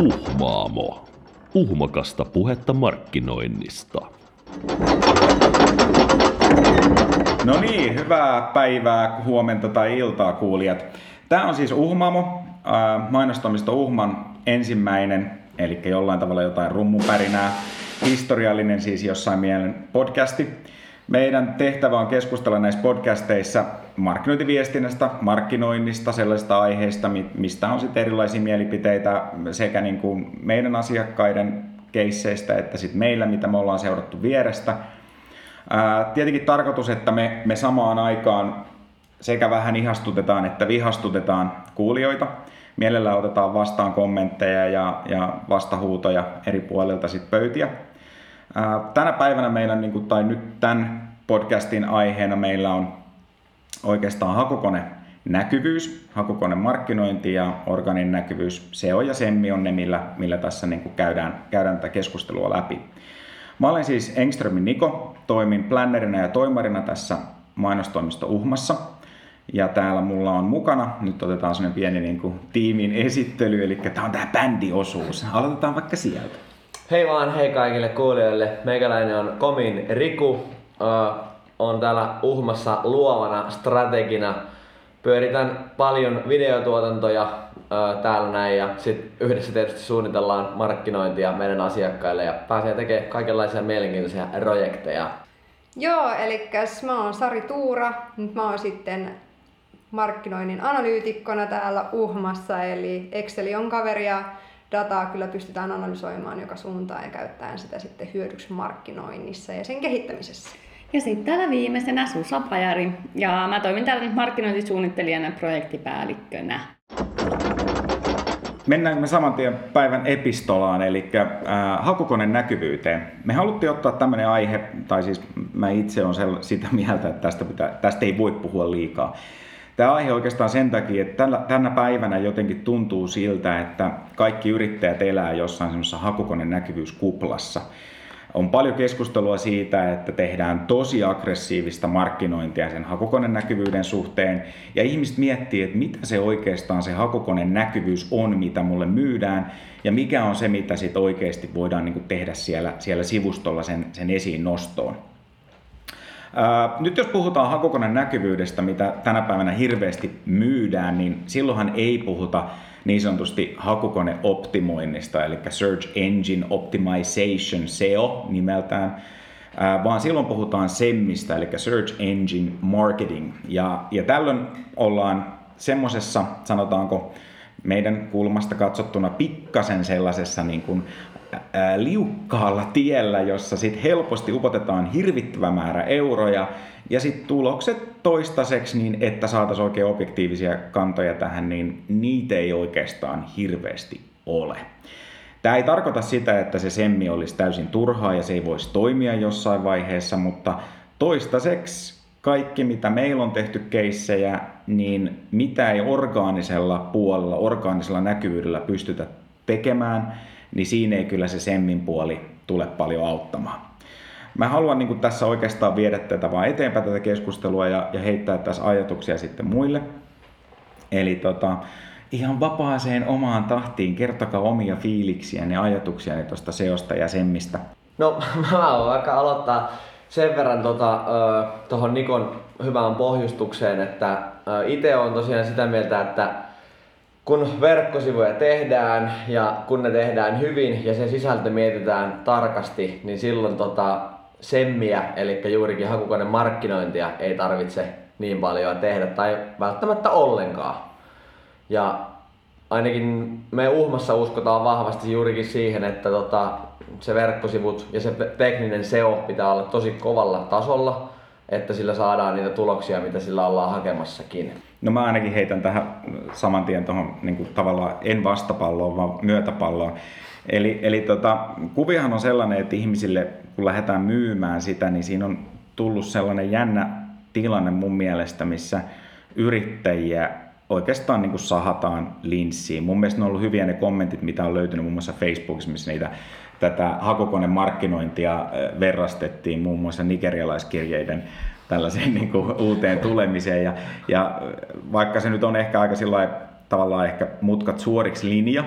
Uhmaamo. Uhmakasta puhetta markkinoinnista. No niin, hyvää päivää, huomenta tai iltaa kuulijat. Tämä on siis Uhmamo, mainostamisto Uhman ensimmäinen, eli jollain tavalla jotain rummupärinää, historiallinen siis jossain mielen podcasti. Meidän tehtävä on keskustella näissä podcasteissa markkinointiviestinnästä, markkinoinnista, sellaisista aiheista, mistä on sitten erilaisia mielipiteitä sekä niin kuin meidän asiakkaiden keisseistä että sitten meillä, mitä me ollaan seurattu vierestä. Tietenkin tarkoitus, että me, me samaan aikaan sekä vähän ihastutetaan että vihastutetaan kuulijoita. Mielellään otetaan vastaan kommentteja ja, ja vastahuutoja eri puolilta sit pöytiä. Tänä päivänä meillä, niin kuin, tai nyt tämän podcastin aiheena meillä on oikeastaan hakukone näkyvyys, hakukone markkinointi ja organin näkyvyys. SEO ja SEMMI on ne, millä, millä tässä niin käydään, käydään tätä keskustelua läpi. Mä olen siis Engströmin Niko, toimin plannerina ja toimarina tässä mainostoimisto Uhmassa. Ja täällä mulla on mukana, nyt otetaan sellainen pieni niin kuin, tiimin esittely, eli tämä on tämä bändiosuus. Aloitetaan vaikka sieltä. Hei vaan, hei kaikille kuulijoille. Meikäläinen on Komin Riku. Uh, on täällä Uhmassa luovana strategina. Pyöritän paljon videotuotantoja uh, täällä näin ja sit yhdessä tietysti suunnitellaan markkinointia meidän asiakkaille ja pääsee tekemään kaikenlaisia mielenkiintoisia projekteja. Joo, eli mä oon Sari Tuura. Nyt mä oon sitten markkinoinnin analyytikkona täällä Uhmassa, eli Exceli on kaveria dataa kyllä pystytään analysoimaan joka suuntaan ja käyttäen sitä sitten hyödyksi markkinoinnissa ja sen kehittämisessä. Ja sitten täällä viimeisenä Susa Pajari ja mä toimin täällä markkinointisuunnittelijana projektipäällikkönä. Mennään me saman tien päivän epistolaan, eli äh, hakukoneen näkyvyyteen. Me haluttiin ottaa tämmöinen aihe, tai siis mä itse olen sitä mieltä, että tästä, pitää, tästä ei voi puhua liikaa. Tämä aihe oikeastaan sen takia, että tänä, päivänä jotenkin tuntuu siltä, että kaikki yrittäjät elää jossain semmoisessa hakukoneen näkyvyyskuplassa. On paljon keskustelua siitä, että tehdään tosi aggressiivista markkinointia sen hakukoneen näkyvyyden suhteen. Ja ihmiset miettii, että mitä se oikeastaan se hakukoneen näkyvyys on, mitä mulle myydään. Ja mikä on se, mitä sitten oikeasti voidaan niin tehdä siellä, siellä sivustolla sen, sen esiin nostoon. Nyt jos puhutaan hakukoneen näkyvyydestä, mitä tänä päivänä hirveästi myydään, niin silloinhan ei puhuta niin sanotusti hakukoneoptimoinnista, eli Search Engine Optimization, SEO nimeltään, vaan silloin puhutaan SEMMistä, eli Search Engine Marketing. Ja, ja tällöin ollaan semmoisessa, sanotaanko, meidän kulmasta katsottuna pikkasen sellaisessa niin kuin liukkaalla tiellä, jossa sit helposti upotetaan hirvittävä määrä euroja ja sitten tulokset toistaiseksi, niin että saataisiin oikein objektiivisia kantoja tähän, niin niitä ei oikeastaan hirveästi ole. Tämä ei tarkoita sitä, että se semmi olisi täysin turhaa ja se ei voisi toimia jossain vaiheessa, mutta toistaiseksi kaikki, mitä meillä on tehty keissejä, niin mitä ei orgaanisella puolella, orgaanisella näkyvyydellä pystytä tekemään, niin siinä ei kyllä se semmin puoli tule paljon auttamaan. Mä haluan niin tässä oikeastaan viedä tätä vaan eteenpäin tätä keskustelua ja, ja heittää tässä ajatuksia sitten muille. Eli tota, ihan vapaaseen omaan tahtiin, kertokaa omia fiiliksiä ja ajatuksia tuosta seosta ja semmistä. No mä voin vaikka aloittaa sen verran tuohon tota, Nikon hyvään pohjustukseen, että itse on tosiaan sitä mieltä, että kun verkkosivuja tehdään ja kun ne tehdään hyvin ja se sisältö mietitään tarkasti, niin silloin tota, semmiä, eli juurikin hakukone markkinointia ei tarvitse niin paljon tehdä tai välttämättä ollenkaan. Ja ainakin me Uhmassa uskotaan vahvasti juurikin siihen, että tota, se verkkosivut ja se tekninen SEO pitää olla tosi kovalla tasolla, että sillä saadaan niitä tuloksia, mitä sillä ollaan hakemassakin. No mä ainakin heitän tähän saman tien tuohon niin tavallaan en vastapalloon, vaan myötäpalloon. Eli, eli tota, kuvihan on sellainen, että ihmisille kun lähdetään myymään sitä, niin siinä on tullut sellainen jännä tilanne mun mielestä, missä yrittäjiä oikeastaan niin kuin sahataan linssiin. Mun mielestä ne on ollut hyviä ne kommentit, mitä on löytynyt muun muassa Facebookissa, missä niitä tätä hakukone markkinointia verrastettiin muun muassa nigerialaiskirjeiden tällaiseen niin kuin uuteen tulemiseen. Ja, ja vaikka se nyt on ehkä aika sillä tavallaan ehkä mutkat suoriksi linja,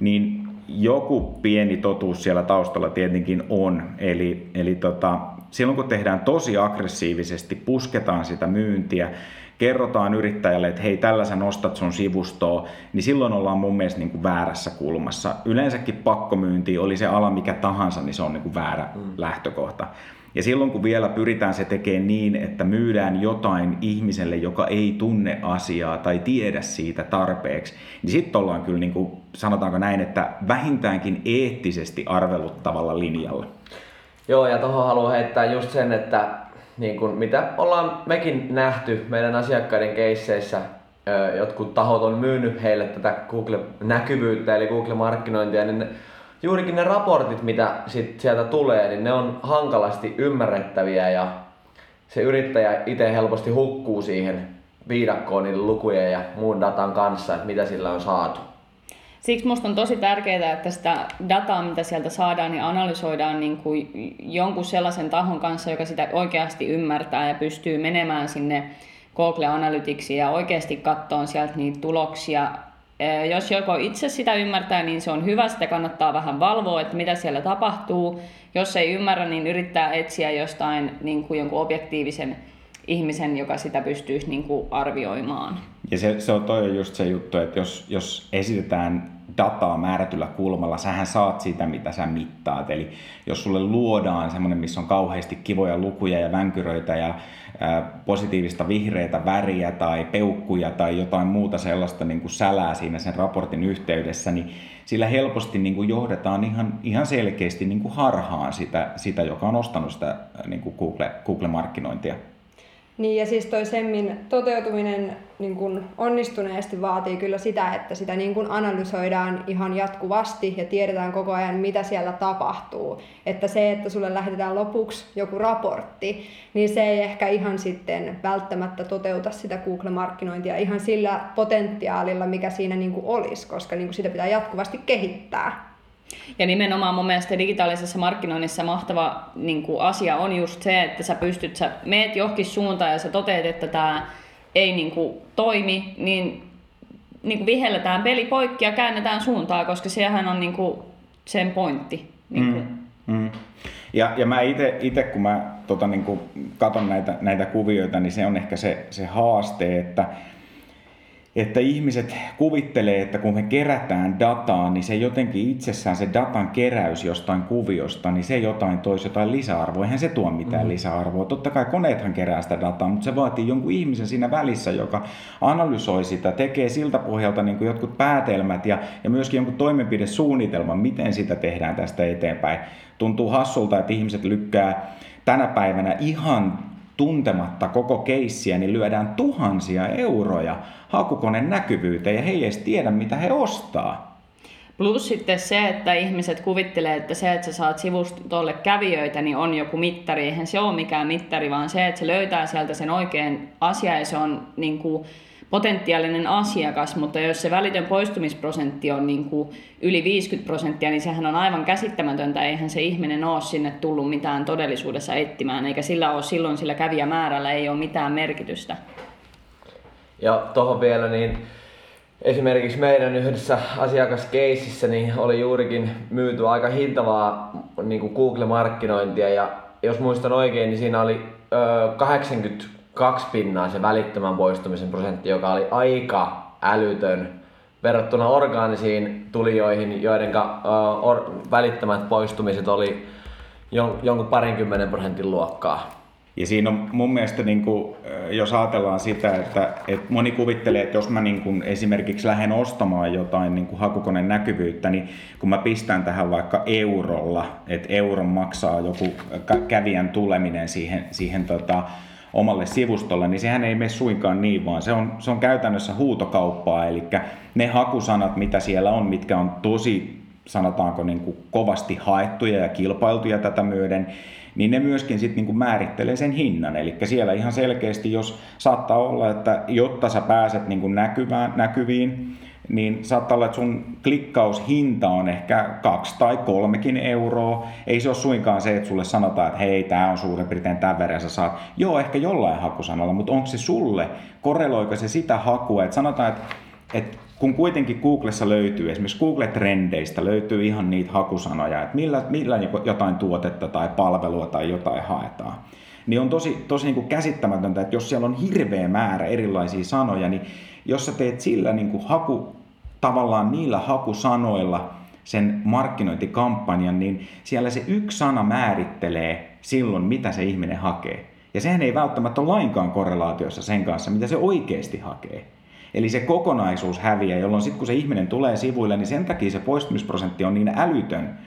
niin joku pieni totuus siellä taustalla tietenkin on. Eli, eli tota, silloin kun tehdään tosi aggressiivisesti, pusketaan sitä myyntiä, kerrotaan yrittäjälle, että hei, tällä sä nostat sun sivustoa, niin silloin ollaan mun mielestä niin kuin väärässä kulmassa. Yleensäkin pakkomyynti, oli se ala mikä tahansa, niin se on niin kuin väärä mm. lähtökohta. Ja silloin kun vielä pyritään se tekemään niin, että myydään jotain ihmiselle, joka ei tunne asiaa tai tiedä siitä tarpeeksi, niin sitten ollaan kyllä, niin kuin, sanotaanko näin, että vähintäänkin eettisesti arveluttavalla linjalla. Joo, ja tuohon haluan heittää just sen, että niin kuin mitä ollaan mekin nähty meidän asiakkaiden keisseissä, jotkut tahot on myynyt heille tätä Google-näkyvyyttä eli Google-markkinointia, niin ne, juurikin ne raportit, mitä sit sieltä tulee, niin ne on hankalasti ymmärrettäviä ja se yrittäjä itse helposti hukkuu siihen viidakkoon niiden lukujen ja muun datan kanssa, että mitä sillä on saatu. Siksi minusta on tosi tärkeää, että sitä dataa, mitä sieltä saadaan, niin analysoidaan niin kuin jonkun sellaisen tahon kanssa, joka sitä oikeasti ymmärtää ja pystyy menemään sinne Google Analyticsiin ja oikeasti katsoa sieltä niitä tuloksia. Jos joko itse sitä ymmärtää, niin se on hyvä, sitä kannattaa vähän valvoa, että mitä siellä tapahtuu. Jos ei ymmärrä, niin yrittää etsiä jostain niin kuin jonkun objektiivisen ihmisen, joka sitä pystyisi niin kuin arvioimaan. Ja se, se on toi just se juttu, että jos, jos esitetään dataa määrätyllä kulmalla, sähän saat sitä, mitä sä mittaat. Eli jos sulle luodaan semmoinen, missä on kauheasti kivoja lukuja ja vänkyröitä ja ää, positiivista vihreitä väriä tai peukkuja tai jotain muuta sellaista niin kuin sälää siinä sen raportin yhteydessä, niin sillä helposti niin kuin johdetaan ihan, ihan selkeästi niin kuin harhaan sitä, sitä, joka on ostanut sitä niin kuin Google, Google-markkinointia. Niin ja siis toi semmin toteutuminen niin kun onnistuneesti vaatii kyllä sitä, että sitä niin kun analysoidaan ihan jatkuvasti ja tiedetään koko ajan, mitä siellä tapahtuu. Että se, että sulle lähetetään lopuksi joku raportti, niin se ei ehkä ihan sitten välttämättä toteuta sitä Google-markkinointia ihan sillä potentiaalilla, mikä siinä niin olisi, koska niin sitä pitää jatkuvasti kehittää. Ja nimenomaan mun mielestä digitaalisessa markkinoinnissa mahtava niin kuin asia on just se, että sä pystyt, sä meet johonkin suuntaan ja sä toteat, että tämä ei niin kuin, toimi, niin, niin kuin vihelletään peli poikki ja käännetään suuntaa, koska sehän on niin kuin, sen pointti. Niin kuin. Mm, mm. Ja, ja mä itse, kun mä tota, niin kuin, katon näitä, näitä kuvioita, niin se on ehkä se, se haaste, että että ihmiset kuvittelee, että kun me kerätään dataa, niin se jotenkin itsessään se datan keräys jostain kuviosta, niin se jotain toisi jotain lisäarvoa. Eihän se tuo mitään mm. lisäarvoa. Totta kai koneethan kerää sitä dataa, mutta se vaatii jonkun ihmisen siinä välissä, joka analysoi sitä, tekee siltä pohjalta niin kuin jotkut päätelmät ja, ja myöskin jonkun toimenpidesuunnitelman, miten sitä tehdään tästä eteenpäin. Tuntuu hassulta, että ihmiset lykkää tänä päivänä ihan tuntematta koko keissiä, niin lyödään tuhansia euroja hakukoneen näkyvyyteen ja he ei edes tiedä, mitä he ostaa. Plus sitten se, että ihmiset kuvittelee, että se, että sä saat sivustolle kävijöitä, niin on joku mittari. Eihän se ole mikään mittari, vaan se, että se löytää sieltä sen oikean asian ja se on niin kuin, potentiaalinen asiakas, mutta jos se välitön poistumisprosentti on niin kuin yli 50 prosenttia, niin sehän on aivan käsittämätöntä. Eihän se ihminen ole sinne tullut mitään todellisuudessa etsimään, eikä sillä ole silloin sillä kävijämäärällä ei ole mitään merkitystä. Ja tuohon vielä, niin esimerkiksi meidän yhdessä asiakaskeississä niin oli juurikin myyty aika hintavaa niin kuin Google-markkinointia ja jos muistan oikein, niin siinä oli ö, 80 kaksi pinnaa se välittömän poistumisen prosentti, joka oli aika älytön verrattuna orgaanisiin tulijoihin, joiden uh, or, välittömät poistumiset oli jon, jonkun parinkymmenen prosentin luokkaa. Ja siinä on mun mielestä, niin kuin, jos ajatellaan sitä, että, että moni kuvittelee, että jos mä niin kuin esimerkiksi lähden ostamaan jotain niin kuin hakukoneen näkyvyyttä, niin kun mä pistän tähän vaikka eurolla, että euron maksaa joku kävijän tuleminen siihen, siihen tota, omalle sivustolle, niin sehän ei mene suinkaan niin, vaan se on, se on käytännössä huutokauppaa, eli ne hakusanat, mitä siellä on, mitkä on tosi, sanotaanko niin kuin kovasti haettuja ja kilpailtuja tätä myöden, niin ne myöskin sitten niin kuin määrittelee sen hinnan. Eli siellä ihan selkeästi, jos saattaa olla, että jotta sä pääset niin kuin näkyvään, näkyviin, niin saattaa olla, että sun klikkaushinta on ehkä kaksi tai kolmekin euroa. Ei se ole suinkaan se, että sulle sanotaan, että hei, tämä on suurin piirtein tämän verran, sä saat, joo, ehkä jollain hakusanalla, mutta onko se sulle, korreloiko se sitä hakua, että sanotaan, että, että kun kuitenkin Googlessa löytyy, esimerkiksi Google-trendeistä löytyy ihan niitä hakusanoja, että millä, millä jotain tuotetta tai palvelua tai jotain haetaan, niin on tosi, tosi niin kuin käsittämätöntä, että jos siellä on hirveä määrä erilaisia sanoja, niin jos sä teet sillä niin kuin haku, tavallaan niillä hakusanoilla sen markkinointikampanjan, niin siellä se yksi sana määrittelee silloin, mitä se ihminen hakee. Ja sehän ei välttämättä ole lainkaan korrelaatiossa sen kanssa, mitä se oikeasti hakee. Eli se kokonaisuus häviää, jolloin sitten kun se ihminen tulee sivuille, niin sen takia se poistumisprosentti on niin älytön,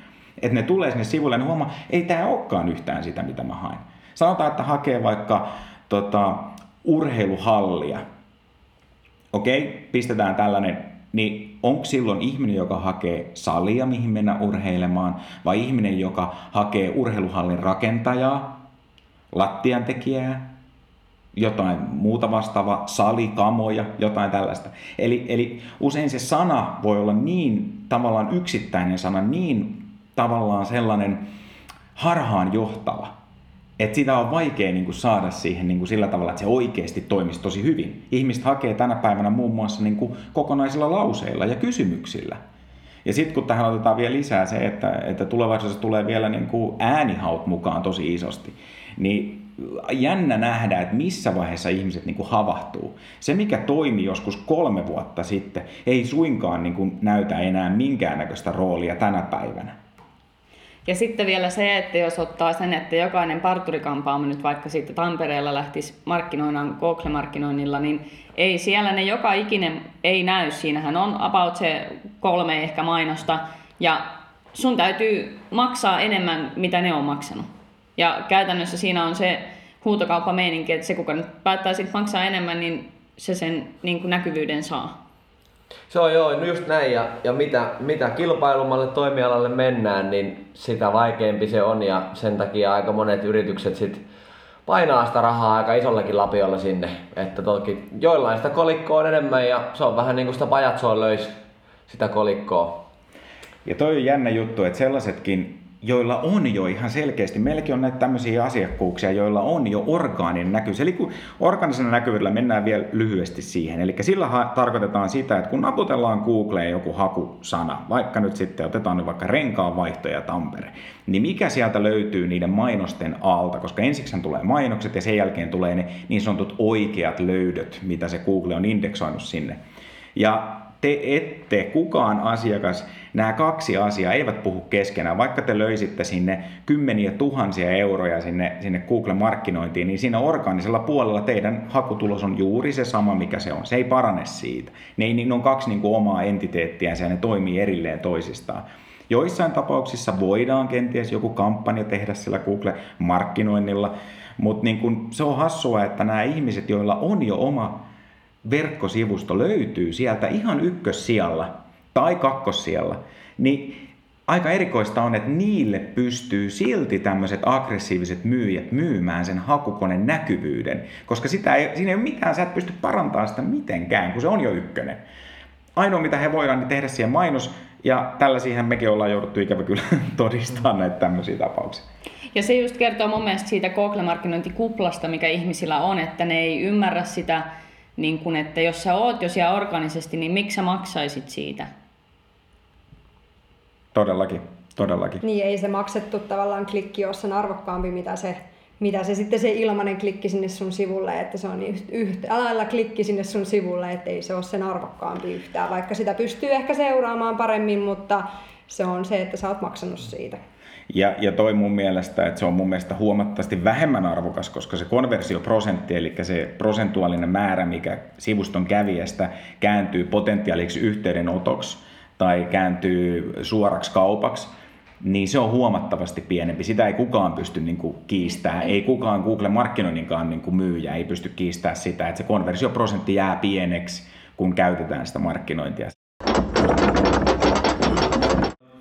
että ne tulee sinne sivuille, niin huomaa, ei tämä olekaan yhtään sitä, mitä mä haen. Sanotaan, että hakee vaikka tota, urheiluhallia. Okei, pistetään tällainen, niin onko silloin ihminen, joka hakee salia, mihin mennä urheilemaan, vai ihminen, joka hakee urheiluhallin rakentajaa, lattiantekijää, jotain muuta vastaavaa, salikamoja, jotain tällaista. Eli, eli usein se sana voi olla niin tavallaan yksittäinen sana, niin tavallaan sellainen harhaan johtava, että sitä on vaikea niin kuin saada siihen niin kuin sillä tavalla, että se oikeasti toimisi tosi hyvin. Ihmiset hakee tänä päivänä muun muassa niin kuin kokonaisilla lauseilla ja kysymyksillä. Ja sitten kun tähän otetaan vielä lisää se, että, että tulevaisuudessa tulee vielä niin kuin äänihaut mukaan tosi isosti, niin jännä nähdä, että missä vaiheessa ihmiset niin kuin havahtuu. Se, mikä toimi joskus kolme vuotta sitten, ei suinkaan niin kuin näytä enää minkäännäköistä roolia tänä päivänä. Ja sitten vielä se, että jos ottaa sen, että jokainen parturikampaamo nyt vaikka sitten Tampereella lähtisi markkinoinnan Google-markkinoinnilla, niin ei siellä ne joka ikinen ei näy. Siinähän on about se kolme ehkä mainosta ja sun täytyy maksaa enemmän, mitä ne on maksanut. Ja käytännössä siinä on se huutokauppameininki, että se kuka nyt päättää sitten maksaa enemmän, niin se sen niin kuin näkyvyyden saa. Se on joo, just näin. Ja, ja mitä, mitä kilpailumalle toimialalle mennään, niin sitä vaikeampi se on. Ja sen takia aika monet yritykset sit painaa sitä rahaa aika isollekin lapiolla sinne. Että toki joillain sitä kolikkoa on enemmän ja se on vähän niin kuin sitä pajatsoa löys sitä kolikkoa. Ja toi on jännä juttu, että sellaisetkin joilla on jo ihan selkeästi, meilläkin on näitä tämmöisiä asiakkuuksia, joilla on jo orgaaninen näkyvyys. Eli kun orgaanisena näkyvyydellä mennään vielä lyhyesti siihen. Eli sillä ha- tarkoitetaan sitä, että kun naputellaan Googleen joku hakusana, vaikka nyt sitten otetaan nyt vaikka renkaanvaihto ja Tampere, niin mikä sieltä löytyy niiden mainosten alta, koska ensiksi tulee mainokset ja sen jälkeen tulee ne niin sanotut oikeat löydöt, mitä se Google on indeksoinut sinne. Ja te ette, kukaan asiakas, nämä kaksi asiaa eivät puhu keskenään. Vaikka te löisitte sinne kymmeniä tuhansia euroja sinne, sinne Google-markkinointiin, niin siinä organisella puolella teidän hakutulos on juuri se sama, mikä se on. Se ei parane siitä. Ne, niin on kaksi niin kuin omaa entiteettiä ja ne toimii erilleen toisistaan. Joissain tapauksissa voidaan kenties joku kampanja tehdä sillä Google-markkinoinnilla, mutta niin se on hassua, että nämä ihmiset, joilla on jo oma verkkosivusto löytyy sieltä ihan ykkössijalla tai kakkossijalla, niin aika erikoista on, että niille pystyy silti tämmöiset aggressiiviset myyjät myymään sen hakukoneen näkyvyyden, koska sitä ei, siinä ei ole mitään, sä et pysty parantamaan sitä mitenkään, kun se on jo ykkönen. Ainoa mitä he voidaan niin tehdä siihen mainos, ja tällaisia mekin ollaan jouduttu ikävä kyllä todistamaan näitä tämmöisiä tapauksia. Ja se just kertoo mun mielestä siitä Google-markkinointikuplasta, mikä ihmisillä on, että ne ei ymmärrä sitä, niin kun, että jos sä oot jo siellä organisesti, niin miksi sä maksaisit siitä? Todellakin, todellakin. Niin, ei se maksettu tavallaan klikki ole sen arvokkaampi, mitä se, mitä se sitten se ilmainen klikki sinne sun sivulle, että se on yhtä lailla klikki sinne sun sivulle, että ei se ole sen arvokkaampi yhtään, vaikka sitä pystyy ehkä seuraamaan paremmin, mutta se on se, että sä oot maksanut siitä. Ja, ja toi mun mielestä, että se on mun mielestä huomattavasti vähemmän arvokas, koska se konversioprosentti, eli se prosentuaalinen määrä, mikä sivuston kävijästä kääntyy potentiaaliksi yhteydenotoksi tai kääntyy suoraksi kaupaksi, niin se on huomattavasti pienempi. Sitä ei kukaan pysty niin kuin, kiistämään. Ei kukaan Google-markkinoinninkaan niin kuin, myyjä ei pysty kiistämään sitä, että se konversioprosentti jää pieneksi, kun käytetään sitä markkinointia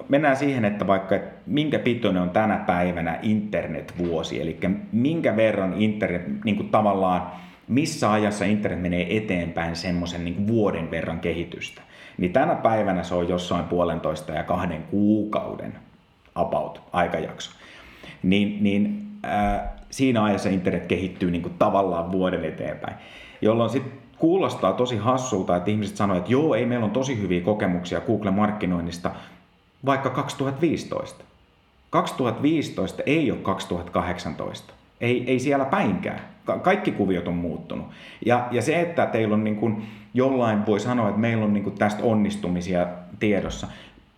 mennään siihen, että vaikka että minkä pitoinen on tänä päivänä internetvuosi, eli minkä verran internet niin kuin tavallaan, missä ajassa internet menee eteenpäin semmoisen niin vuoden verran kehitystä, niin tänä päivänä se on jossain puolentoista ja kahden kuukauden about aikajakso. Niin, niin äh, siinä ajassa internet kehittyy niin kuin tavallaan vuoden eteenpäin, jolloin sitten kuulostaa tosi hassulta, että ihmiset sanoo, että joo, ei meillä on tosi hyviä kokemuksia Google-markkinoinnista, vaikka 2015. 2015 ei ole 2018. Ei, ei siellä päinkään. Ka- kaikki kuviot on muuttunut. Ja, ja se, että teillä on niin kuin, jollain voi sanoa, että meillä on niin kuin tästä onnistumisia tiedossa.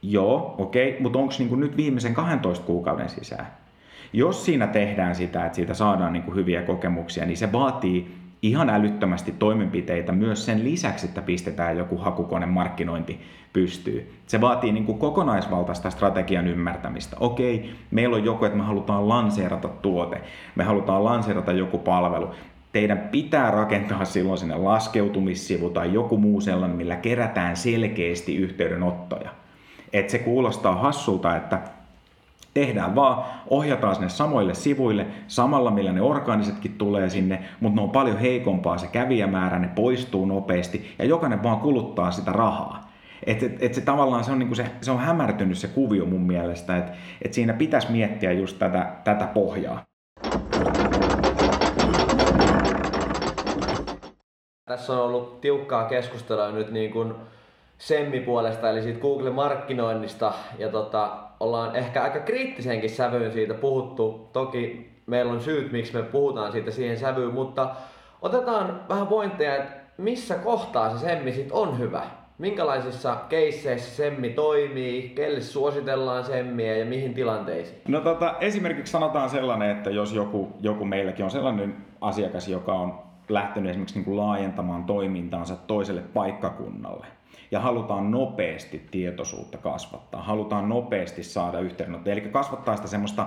Joo, okei, okay, mutta onko niin nyt viimeisen 12 kuukauden sisään? Jos siinä tehdään sitä, että siitä saadaan niin kuin hyviä kokemuksia, niin se vaatii ihan älyttömästi toimenpiteitä myös sen lisäksi, että pistetään joku hakukone markkinointi pystyy. Se vaatii niin kuin kokonaisvaltaista strategian ymmärtämistä. Okei, meillä on joku, että me halutaan lanseerata tuote, me halutaan lanseerata joku palvelu. Teidän pitää rakentaa silloin sinne laskeutumissivu tai joku muu sellainen, millä kerätään selkeästi yhteydenottoja. Et se kuulostaa hassulta, että tehdään vaan, ohjataan sinne samoille sivuille, samalla millä ne orgaanisetkin tulee sinne, mutta ne on paljon heikompaa se kävijämäärä, ne poistuu nopeasti ja jokainen vaan kuluttaa sitä rahaa. Et, et, et se tavallaan se on, niinku se, se on hämärtynyt se kuvio mun mielestä, että et siinä pitäisi miettiä just tätä, tätä pohjaa. Tässä on ollut tiukkaa keskustelua nyt niin kuin Semmi-puolesta, eli siitä Google-markkinoinnista, ja tota, ollaan ehkä aika kriittisenkin sävyyn siitä puhuttu. Toki meillä on syyt, miksi me puhutaan siitä siihen sävyyn, mutta otetaan vähän pointteja, että missä kohtaa se Semmi sit on hyvä. Minkälaisissa keisseissä Semmi toimii, kelle suositellaan Semmiä ja mihin tilanteisiin? No tota, esimerkiksi sanotaan sellainen, että jos joku, joku meilläkin on sellainen asiakas, joka on lähtenyt esimerkiksi niin kuin laajentamaan toimintaansa toiselle paikkakunnalle, ja halutaan nopeasti tietoisuutta kasvattaa, halutaan nopeasti saada yhteydenottoja, eli kasvattaa sitä semmoista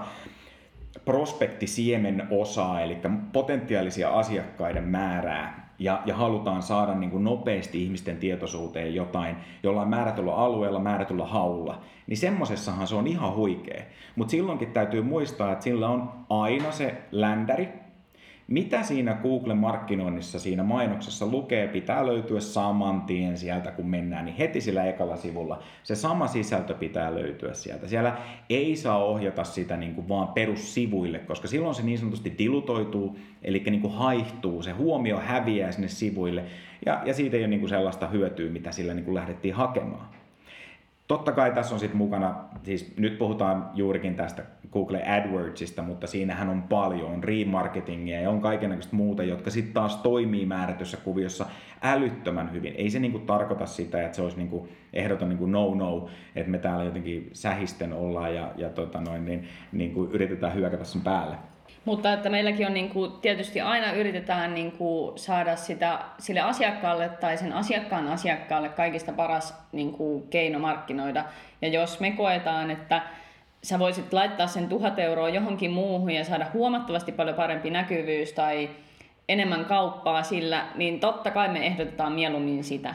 prospektisiemen osaa, eli potentiaalisia asiakkaiden määrää, ja, ja halutaan saada niin kuin nopeasti ihmisten tietoisuuteen jotain jollain määrätyllä alueella, määrätyllä haulla, niin semmosessahan se on ihan huikea. Mutta silloinkin täytyy muistaa, että sillä on aina se ländäri, mitä siinä Google-markkinoinnissa, siinä mainoksessa lukee, pitää löytyä saman tien sieltä, kun mennään, niin heti sillä ekalla sivulla se sama sisältö pitää löytyä sieltä. Siellä ei saa ohjata sitä niin kuin vaan perussivuille, koska silloin se niin sanotusti dilutoituu, eli niin kuin haihtuu, se huomio häviää sinne sivuille, ja, ja siitä ei ole niin kuin sellaista hyötyä, mitä sillä niin kuin lähdettiin hakemaan. Totta kai tässä on sitten mukana, siis nyt puhutaan juurikin tästä Google AdWordsista, mutta siinähän on paljon, on remarketingia ja on kaikenlaista muuta, jotka sitten taas toimii määrätyssä kuviossa älyttömän hyvin. Ei se niinku tarkoita sitä, että se olisi niinku ehdoton niinku no-no, että me täällä jotenkin sähisten ollaan ja, ja tota noin, niin, niinku yritetään hyökätä sen päälle. Mutta että meilläkin on niin kuin, tietysti aina yritetään niin kuin, saada sitä sille asiakkaalle tai sen asiakkaan asiakkaalle kaikista paras niin kuin, keino markkinoida. Ja jos me koetaan, että sä voisit laittaa sen tuhat euroa johonkin muuhun ja saada huomattavasti paljon parempi näkyvyys tai enemmän kauppaa sillä, niin totta kai me ehdotetaan mieluummin sitä.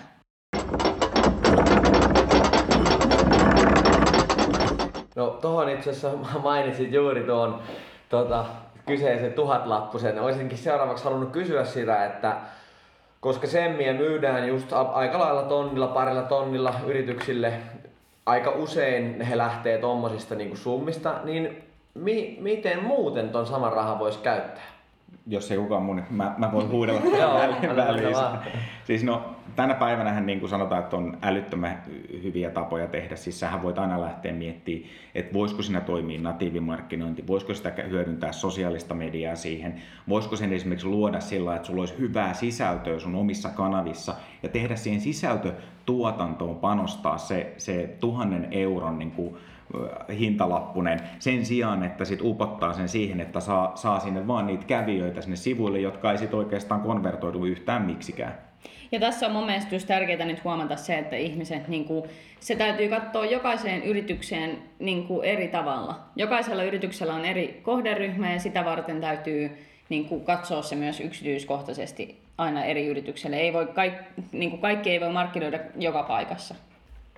No tuohon itse asiassa mainitsit juuri tuon tota, kyseisen tuhatlappusen. Olisinkin seuraavaksi halunnut kysyä sitä, että koska semmiä myydään just aika lailla tonnilla, parilla tonnilla yrityksille, aika usein he lähtee tuommoisista niin summista, niin mi- miten muuten ton saman rahan voisi käyttää? Jos ei kukaan mun, mä, mä voin huudella väliin. Siis no, tänä päivänä niin kuin sanotaan, että on älyttömän hyviä tapoja tehdä. Siis sähän voit aina lähteä miettimään, että voisiko siinä toimia natiivimarkkinointi, voisiko sitä hyödyntää sosiaalista mediaa siihen, voisiko sen esimerkiksi luoda sillä, että sulla olisi hyvää sisältöä sun omissa kanavissa ja tehdä siihen sisältötuotantoon panostaa se, se tuhannen euron niin kuin, hintalappunen sen sijaan, että sit upottaa sen siihen, että saa, saa sinne vaan niitä kävijöitä sinne sivuille, jotka ei sit oikeastaan konvertoidu yhtään miksikään. Ja tässä on mun mielestä just tärkeää nyt huomata se, että ihmiset, niin kuin, se täytyy katsoa jokaiseen yritykseen niin kuin eri tavalla. Jokaisella yrityksellä on eri kohderyhmä ja sitä varten täytyy niin kuin, katsoa se myös yksityiskohtaisesti aina eri yritykselle. Ei voi, kaik, niin kuin kaikki ei voi markkinoida joka paikassa.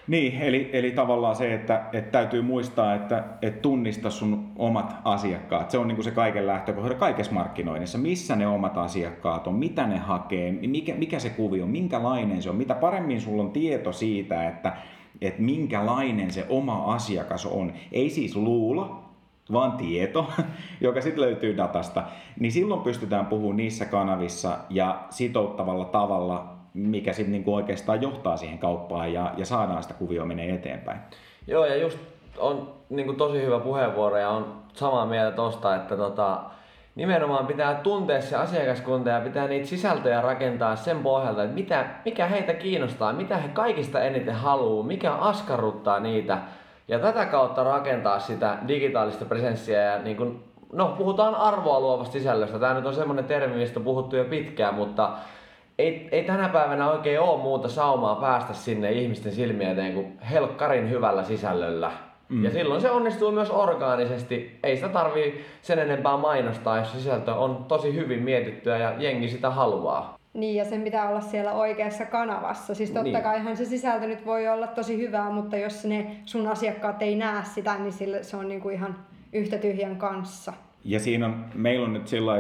Niin, eli, eli tavallaan se, että, että täytyy muistaa, että, että tunnista sun omat asiakkaat. Se on niin kuin se kaiken lähtökohta kaikessa markkinoinnissa. Missä ne omat asiakkaat on, mitä ne hakee, mikä, mikä se kuvio on, minkälainen se on. Mitä paremmin sulla on tieto siitä, että, että minkälainen se oma asiakas on. Ei siis luulo, vaan tieto, joka sitten löytyy datasta, niin silloin pystytään puhumaan niissä kanavissa ja sitouttavalla tavalla mikä sitten niinku oikeastaan johtaa siihen kauppaan ja, ja saadaan sitä kuvioa menee eteenpäin. Joo, ja just on niin kuin tosi hyvä puheenvuoro ja on samaa mieltä tosta, että tota, nimenomaan pitää tuntea se asiakaskunta ja pitää niitä sisältöjä rakentaa sen pohjalta, että mitä, mikä heitä kiinnostaa, mitä he kaikista eniten haluaa, mikä askarruttaa niitä ja tätä kautta rakentaa sitä digitaalista presenssiä ja niin kuin, no puhutaan arvoa luovasta sisällöstä. Tämä nyt on semmoinen termi, mistä on puhuttu jo pitkään, mutta ei, ei tänä päivänä oikein ole muuta saumaa päästä sinne ihmisten silmiä eteen kuin helkkarin hyvällä sisällöllä. Mm. Ja silloin se onnistuu myös orgaanisesti. Ei sitä tarvii sen enempää mainostaa, jos sisältö on tosi hyvin mietittyä ja jengi sitä haluaa. Niin, ja sen pitää olla siellä oikeassa kanavassa. Siis totta niin. kaihan se sisältö nyt voi olla tosi hyvää, mutta jos ne sun asiakkaat ei näe sitä, niin sille se on niinku ihan yhtä tyhjän kanssa. Ja siinä on, meillä on nyt sillä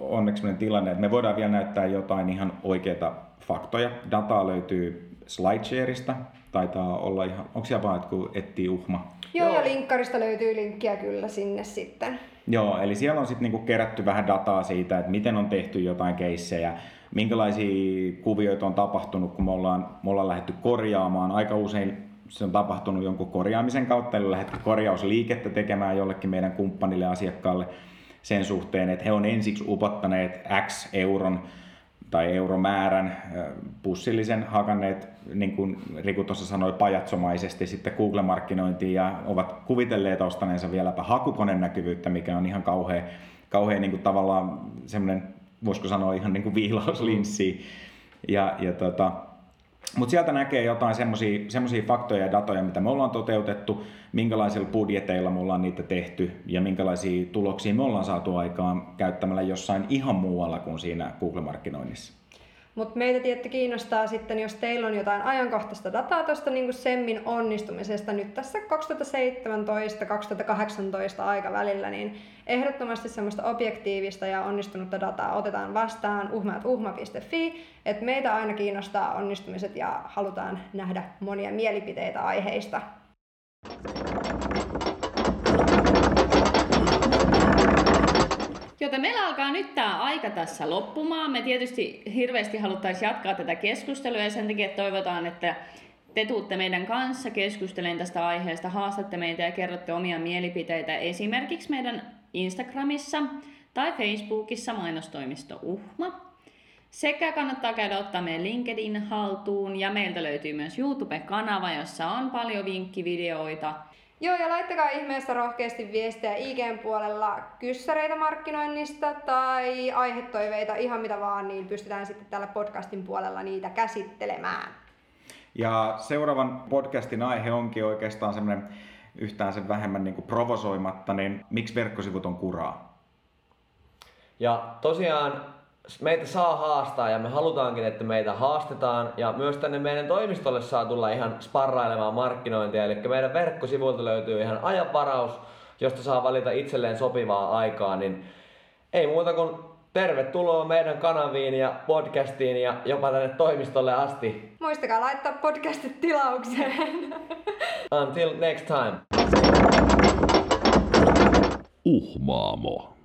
onneksi tilanne, että me voidaan vielä näyttää jotain ihan oikeita faktoja. Dataa löytyy SlideShareista, taitaa olla ihan, onko siellä vaan, että kun etsii uhma? Joo, Joo, ja linkkarista löytyy linkkiä kyllä sinne sitten. Joo, eli siellä on sitten niinku kerätty vähän dataa siitä, että miten on tehty jotain keissejä, minkälaisia kuvioita on tapahtunut, kun me ollaan, me ollaan lähdetty korjaamaan. Aika usein se on tapahtunut jonkun korjaamisen kautta, eli lähdetty korjausliikettä tekemään jollekin meidän kumppanille asiakkaalle sen suhteen, että he on ensiksi upottaneet X euron tai euromäärän pussillisen hakanneet, niin kuin Riku tuossa sanoi, pajatsomaisesti sitten Google-markkinointiin ja ovat kuvitelleet ostaneensa vieläpä hakukoneen näkyvyyttä, mikä on ihan kauhean, kauhean niin kuin tavallaan semmoinen, voisiko sanoa ihan niin kuin viilauslinssi. Ja, ja tota, mutta sieltä näkee jotain semmoisia faktoja ja datoja, mitä me ollaan toteutettu, minkälaisilla budjeteilla me ollaan niitä tehty ja minkälaisia tuloksia me ollaan saatu aikaan käyttämällä jossain ihan muualla kuin siinä Google-markkinoinnissa. Mutta meitä tietty kiinnostaa sitten, jos teillä on jotain ajankohtaista dataa tuosta niin Semmin onnistumisesta nyt tässä 2017-2018 aikavälillä, niin ehdottomasti semmoista objektiivista ja onnistunutta dataa otetaan vastaan uhma.uhma.fi, että meitä aina kiinnostaa onnistumiset ja halutaan nähdä monia mielipiteitä aiheista. Joten meillä alkaa nyt tämä aika tässä loppumaan. Me tietysti hirveästi haluttaisiin jatkaa tätä keskustelua ja sen takia toivotaan, että te tuutte meidän kanssa keskustelemaan tästä aiheesta, haastatte meitä ja kerrotte omia mielipiteitä esimerkiksi meidän Instagramissa tai Facebookissa mainostoimisto Uhma. Sekä kannattaa käydä ottaa meidän LinkedIn haltuun ja meiltä löytyy myös YouTube-kanava, jossa on paljon vinkkivideoita – Joo, ja laittakaa ihmeessä rohkeasti viestejä IGn puolella kyssäreitä markkinoinnista tai aihetoiveita, ihan mitä vaan, niin pystytään sitten tällä podcastin puolella niitä käsittelemään. Ja seuraavan podcastin aihe onkin oikeastaan semmoinen yhtään sen vähemmän niin kuin provosoimatta, niin miksi verkkosivut on kuraa? Ja tosiaan meitä saa haastaa ja me halutaankin, että meitä haastetaan. Ja myös tänne meidän toimistolle saa tulla ihan sparrailemaan markkinointia. Eli meidän verkkosivuilta löytyy ihan ajanvaraus, josta saa valita itselleen sopivaa aikaa. Niin ei muuta kuin tervetuloa meidän kanaviin ja podcastiin ja jopa tänne toimistolle asti. Muistakaa laittaa podcastit tilaukseen. Until next time. Uhmaamo.